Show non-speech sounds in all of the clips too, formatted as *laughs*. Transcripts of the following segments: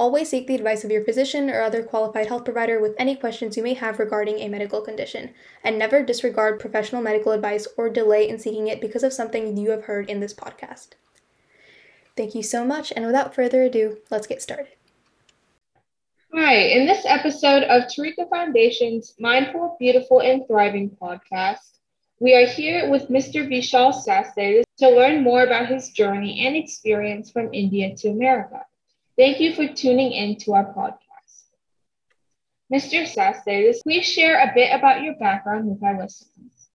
Always seek the advice of your physician or other qualified health provider with any questions you may have regarding a medical condition, and never disregard professional medical advice or delay in seeking it because of something you have heard in this podcast. Thank you so much, and without further ado, let's get started. Hi, in this episode of Tharaka Foundation's Mindful, Beautiful, and Thriving podcast, we are here with Mr. Vishal Sastry to learn more about his journey and experience from India to America. Thank you for tuning in to our podcast. Mr. Sastry, please share a bit about your background with our listeners.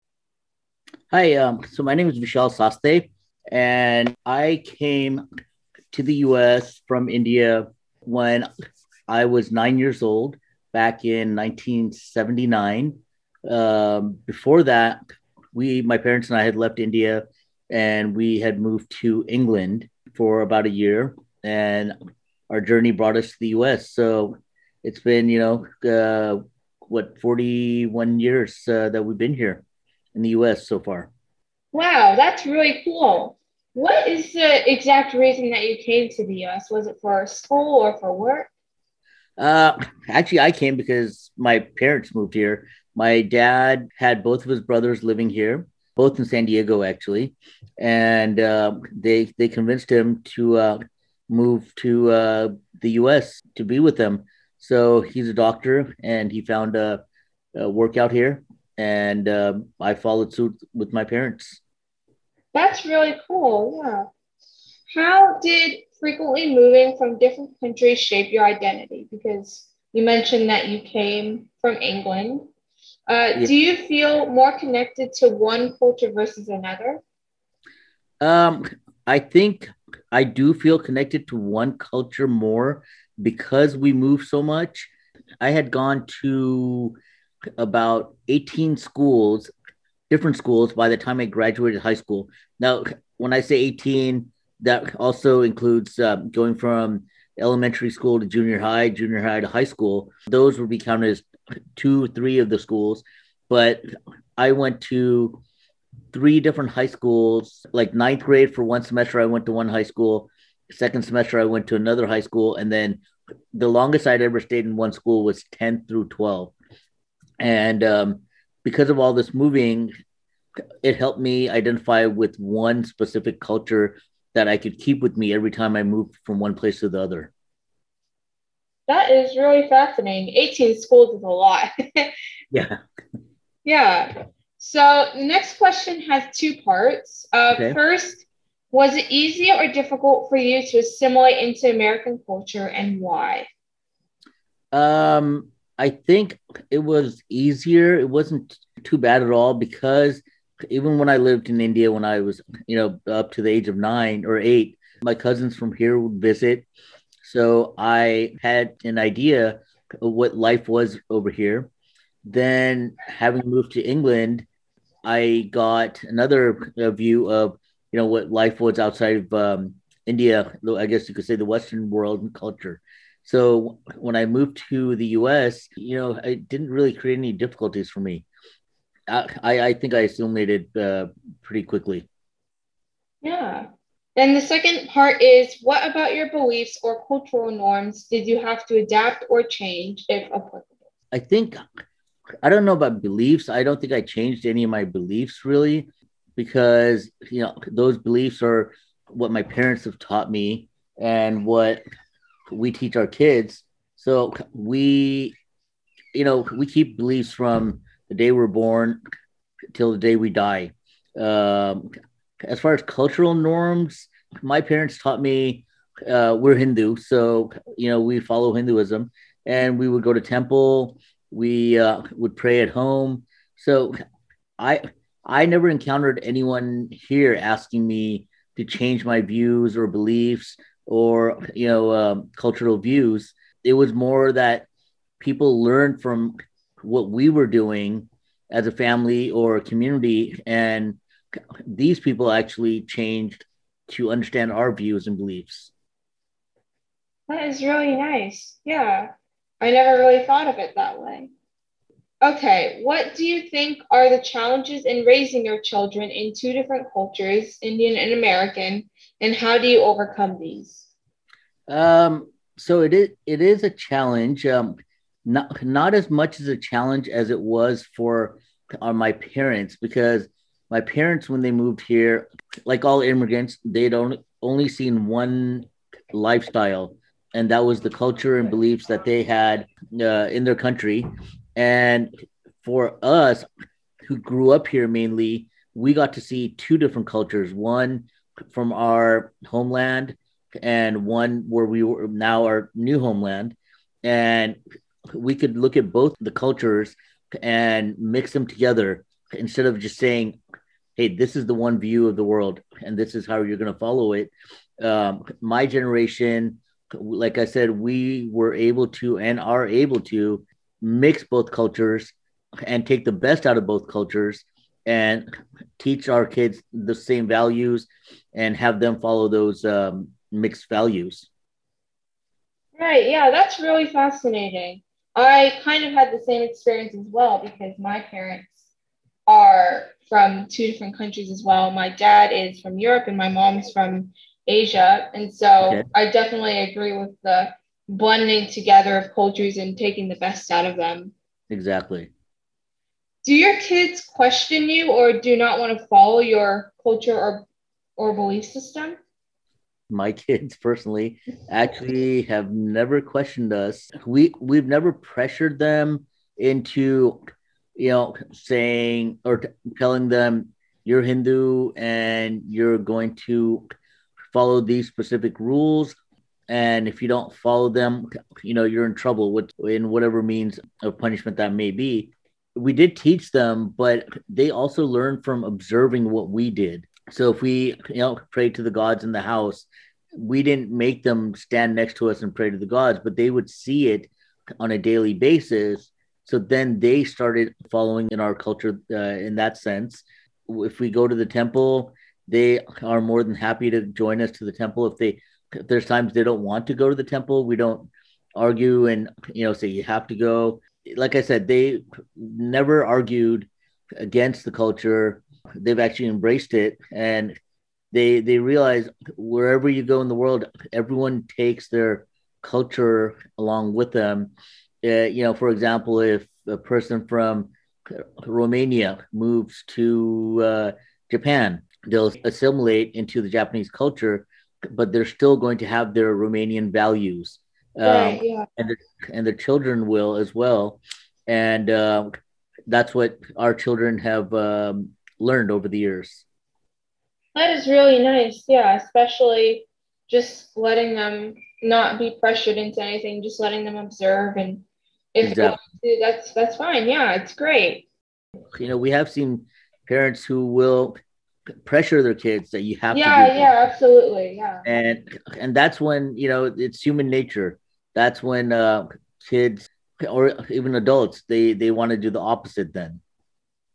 Hi, um, so my name is Vishal Sastry, and I came to the US from India when I was nine years old back in 1979. Um, before that, we, my parents and I had left India and we had moved to England for about a year. And our journey brought us to the U.S. So it's been, you know, uh, what 41 years uh, that we've been here in the U.S. so far. Wow, that's really cool. What is the exact reason that you came to the U.S.? Was it for school or for work? Uh, actually, I came because my parents moved here. My dad had both of his brothers living here, both in San Diego, actually, and uh, they they convinced him to uh, moved to uh, the U.S. to be with them. So he's a doctor, and he found a, a work out here, and uh, I followed suit with my parents. That's really cool. Yeah. How did frequently moving from different countries shape your identity? Because you mentioned that you came from England. Uh, yeah. Do you feel more connected to one culture versus another? Um, I think I do feel connected to one culture more because we move so much. I had gone to about 18 schools, different schools by the time I graduated high school. Now, when I say 18, that also includes uh, going from elementary school to junior high, junior high to high school. Those would be counted as two, three of the schools. But I went to three different high schools. Like ninth grade for one semester, I went to one high school. Second semester, I went to another high school, and then the longest I'd ever stayed in one school was 10 through 12. And um, because of all this moving, it helped me identify with one specific culture that I could keep with me every time I moved from one place to the other. That is really fascinating. 18 schools is a lot. *laughs* yeah. Yeah. So the next question has two parts. Uh, okay. First, was it easier or difficult for you to assimilate into American culture and why? Um, I think it was easier. It wasn't too bad at all because even when I lived in India, when I was, you know, up to the age of nine or eight, my cousins from here would visit. So I had an idea of what life was over here. Then, having moved to England, I got another view of you know what life was outside of um, India. I guess you could say the Western world and culture. So when I moved to the U.S., you know, it didn't really create any difficulties for me. I I think I assimilated uh, pretty quickly. Yeah. Then the second part is what about your beliefs or cultural norms did you have to adapt or change if applicable? I think I don't know about beliefs. I don't think I changed any of my beliefs really because you know those beliefs are what my parents have taught me and what we teach our kids. So we you know, we keep beliefs from the day we're born till the day we die. Um, as far as cultural norms, my parents taught me uh, we're Hindu, so you know we follow Hinduism, and we would go to temple we uh, would pray at home. So I I never encountered anyone here asking me to change my views or beliefs or you know um, cultural views. It was more that people learned from what we were doing as a family or a community and these people actually changed to understand our views and beliefs. That is really nice. Yeah. I never really thought of it that way. Okay, what do you think are the challenges in raising your children in two different cultures, Indian and American, and how do you overcome these? Um, so it is it is a challenge. Um, not not as much as a challenge as it was for uh, my parents because my parents when they moved here, like all immigrants, they'd only only seen one lifestyle, and that was the culture and beliefs that they had uh, in their country. And for us, who grew up here mainly, we got to see two different cultures. One from our homeland and one where we were now our new homeland. And we could look at both the cultures and mix them together instead of just saying, hey, this is the one view of the world and this is how you're going to follow it. Um, my generation, like I said, we were able to and are able to mix both cultures and take the best out of both cultures and teach our kids the same values and have them follow those um, mixed values. Right. Yeah, that's really fascinating. I kind of had the same experience as well because my parents are from two different countries as well. My dad is from Europe and my mom's from Asia. And so okay. I definitely agree with the blending together of cultures and taking the best out of them. Exactly. Do your kids question you or do not want to follow your culture or or belief system? My *laughs* kids personally actually have never questioned us. We we've never pressured them into you know saying or t- telling them you're Hindu and you're going to follow these specific rules. And if you don't follow them you know you're in trouble with in whatever means of punishment that may be. We did teach them but they also learned from observing what we did. So if we you know pray to the gods in the house we didn't make them stand next to us and pray to the gods but they would see it on a daily basis. So then they started following in our culture uh, in that sense. If we go to the temple they are more than happy to join us to the temple if they there's times they don't want to go to the temple. We don't argue and you know say you have to go. Like I said, they never argued against the culture. They've actually embraced it and they they realize wherever you go in the world, everyone takes their culture along with them. Uh, you know, for example, if a person from Romania moves to uh, Japan, they'll assimilate into the Japanese culture but they're still going to have their Romanian values. Um, right, yeah. and, the, and the children will as well. And uh, that's what our children have um, learned over the years. That is really nice. Yeah, especially just letting them not be pressured into anything, just letting them observe and if exactly. that's that's fine. Yeah, it's great. You know, we have seen parents who will pressure their kids that you have yeah, to yeah yeah absolutely yeah. And and that's when you know it's human nature. That's when uh kids or even adults they they want to do the opposite then.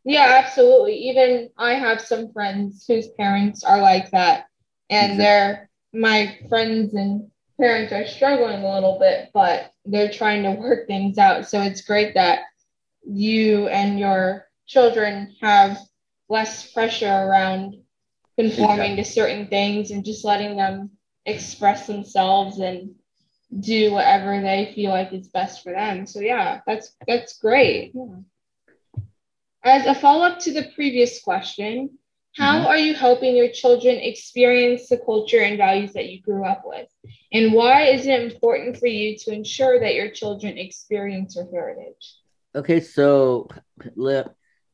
Yeah absolutely. Even i have some friends whose parents are like that. And exactly. they're my friends and parents are struggling a little bit but they're trying to work things out. So it's great that you and your children have less pressure around conforming exactly. to certain things and just letting them express themselves and do whatever they feel like is best for them. So yeah, that's that's great. Yeah. As a follow-up to the previous question, how mm-hmm. are you helping your children experience the culture and values that you grew up with? And why is it important for you to ensure that your children experience your heritage? Okay, so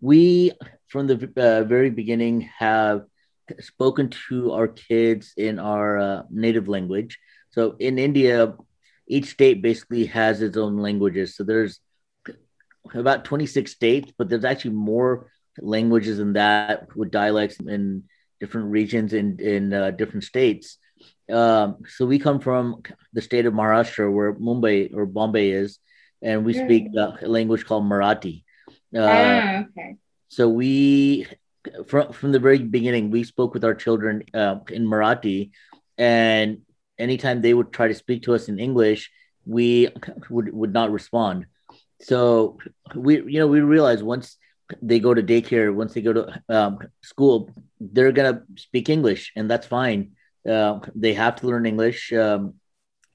we from the uh, very beginning have spoken to our kids in our uh, native language. So in India, each state basically has its own languages. So there's about 26 states, but there's actually more languages than that with dialects in different regions in in uh, different states. Um, so we come from the state of Maharashtra, where Mumbai or Bombay is, and we speak a language called Marathi. Uh, ah, okay. So we from from the very beginning, we spoke with our children uh, in Marathi, and anytime they would try to speak to us in English, we *laughs* would would not respond. So we you know we realized once they go to daycare, once they go to um, school, they're gonna speak English, and that's fine. Uh, they have to learn English, um,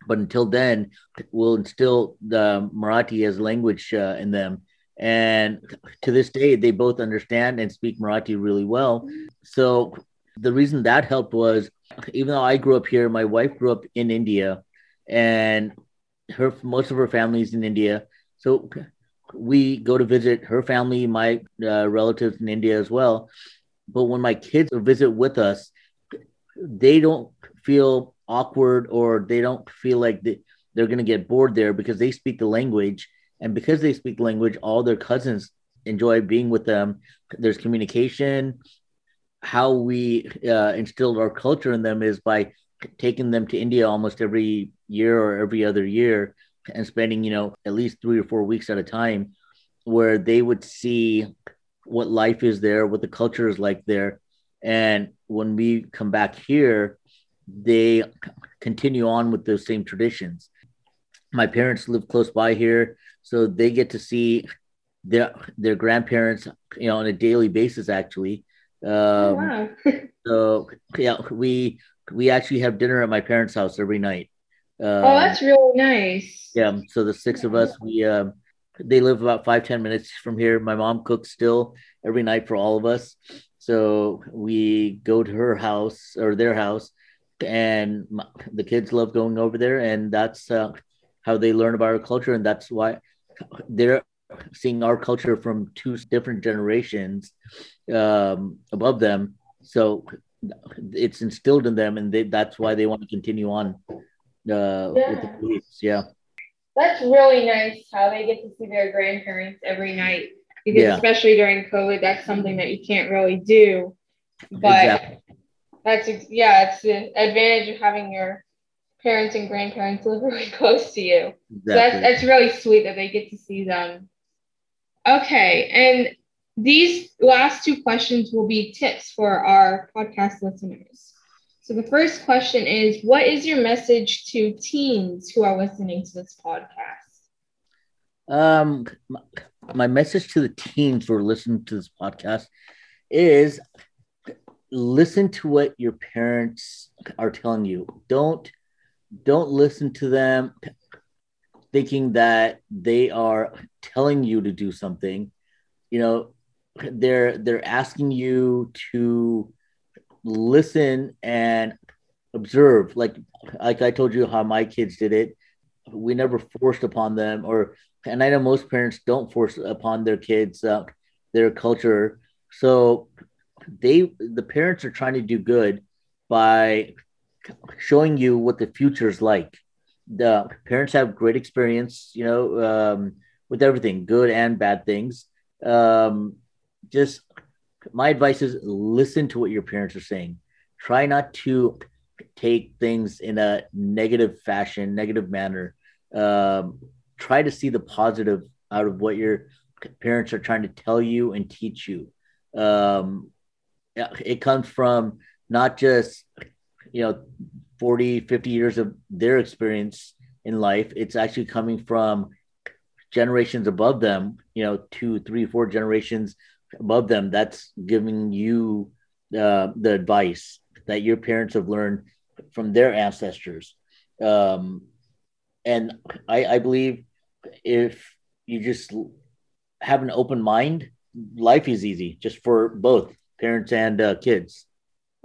but until then, we'll instill the Marathi as language uh, in them. And to this day, they both understand and speak Marathi really well. So the reason that helped was even though I grew up here, my wife grew up in India, and her most of her family is in India. So we go to visit her family, my uh, relatives in India as well. But when my kids visit with us, they don't feel awkward or they don't feel like they, they're going to get bored there because they speak the language. And because they speak language, all their cousins enjoy being with them. There's communication. How we uh, instilled our culture in them is by taking them to India almost every year or every other year and spending, you know, at least three or four weeks at a time where they would see what life is there, what the culture is like there. And when we come back here, they continue on with those same traditions. My parents live close by here, so they get to see their their grandparents, you know, on a daily basis. Actually, um, oh, wow. *laughs* so yeah, we we actually have dinner at my parents' house every night. Um, oh, that's really nice. Yeah. So the six of us, we um, they live about five ten minutes from here. My mom cooks still every night for all of us. So we go to her house or their house, and my, the kids love going over there, and that's uh, how they learn about our culture, and that's why they're seeing our culture from two different generations um, above them. So it's instilled in them, and they, that's why they want to continue on uh, yeah. with the police. Yeah. That's really nice how they get to see their grandparents every night because yeah. especially during COVID, that's something that you can't really do. But exactly. that's yeah, it's the advantage of having your parents and grandparents live *laughs* really close to you. Exactly. So that's that's really sweet that they get to see them. Okay, and these last two questions will be tips for our podcast listeners. So the first question is What is your message to teens who are listening to this podcast? Um, my message to the teens who are listening to this podcast is listen to what your parents are telling you. Don't don't listen to them thinking that they are telling you to do something. You know, they're they're asking you to listen and observe. Like like i told you how my kids did it. We never forced upon them or and i know most parents don't force upon their kids uh, their culture. So they the parents are trying to do good by showing you what the future is like the parents have great experience you know um, with everything good and bad things um, just my advice is listen to what your parents are saying. Try not to take things in a negative fashion, negative manner. Um, try to see the positive out of what your parents are trying to tell you and teach you. Um, it comes from not just, you know, 40, 50 years of their experience in life. It's actually coming from generations above them, you know, two, three, four generations above them that's giving you uh, the advice that your parents have learned from their ancestors um, and I, I believe if you just have an open mind life is easy just for both parents and uh, kids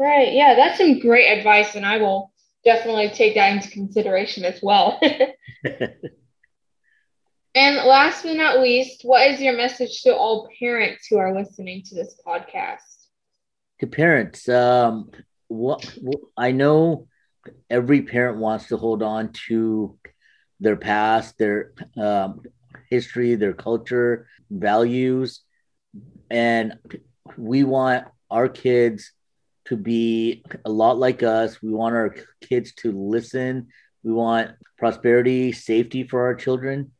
right yeah that's some great advice and i will definitely take that into consideration as well *laughs* And last but not least, what is your message to all parents who are listening to this podcast? To parents, um, what, what I know every parent wants to hold on to their past, their um, history, their culture, values, and we want our kids to be a lot like us. We want our kids to listen. We want prosperity, safety for our children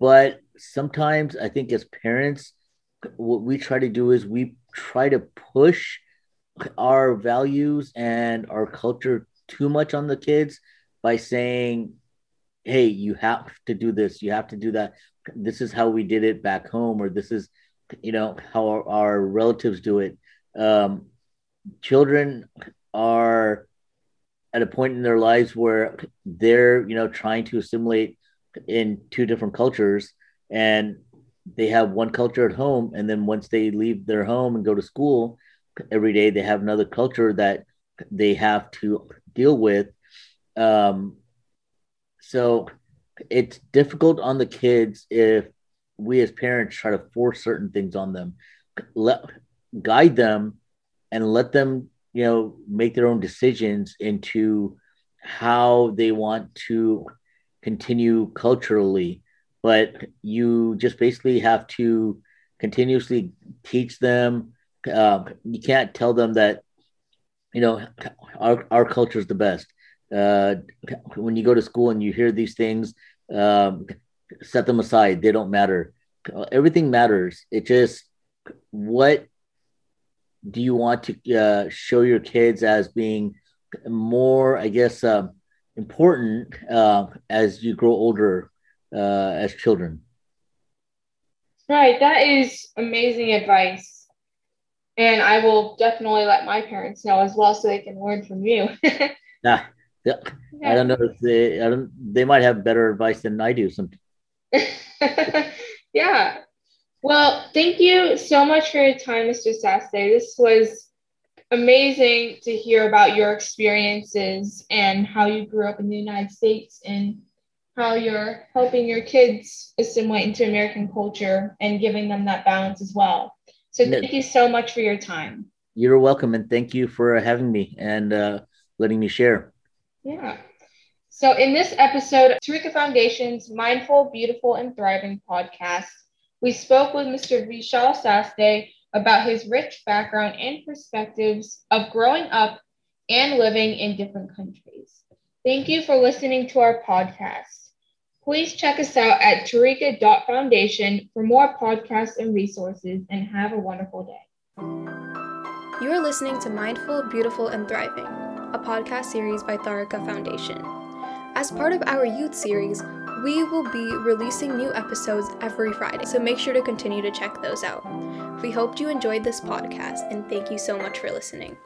but sometimes I think as parents, what we try to do is we try to push our values and our culture too much on the kids by saying, hey, you have to do this, you have to do that. This is how we did it back home, or this is, you know, how our, our relatives do it. Um, children are at a point in their lives where they're, you know, trying to assimilate in two different cultures and they have one culture at home and then once they leave their home and go to school every day they have another culture that they have to deal with. Um, so it's difficult on the kids if we as parents try to force certain things on them. Let guide them and let them you know make their own decisions into how they want to continue culturally but you just basically have to continuously teach them. Uh, you can't tell them that, you know, our, our culture is the best. Uh, when you go to school and you hear these things, um, set them aside. They don't matter. Everything matters. It just, what do you want to uh, show your kids as being more, I guess, uh, important uh, as you grow older uh, as children. Right. That is amazing advice. And I will definitely let my parents know as well so they can learn from you. *laughs* nah, yeah. I don't know if they I don't they might have better advice than I do sometimes. *laughs* yeah. Well, thank you so much for your time, Mr. Sastry. This was amazing to hear about your experiences and how you grew up in the United States and how you're helping your kids assimilate into American culture and giving them that balance as well. So thank you so much for your time. You're welcome, and thank you for having me and uh, letting me share. Yeah. So in this episode of Tharaka Foundation's Mindful, Beautiful, and Thriving podcast, we spoke with Mr. Vishal Sastry about his rich background and perspectives of growing up and living in different countries. Thank you for listening to our podcast. Please check us out at Tharaka.foundation for more podcasts and resources and have a wonderful day. You are listening to Mindful, Beautiful, and Thriving, a podcast series by Tharaka Foundation. As part of our youth series, we will be releasing new episodes every Friday, so make sure to continue to check those out. We hope you enjoyed this podcast and thank you so much for listening.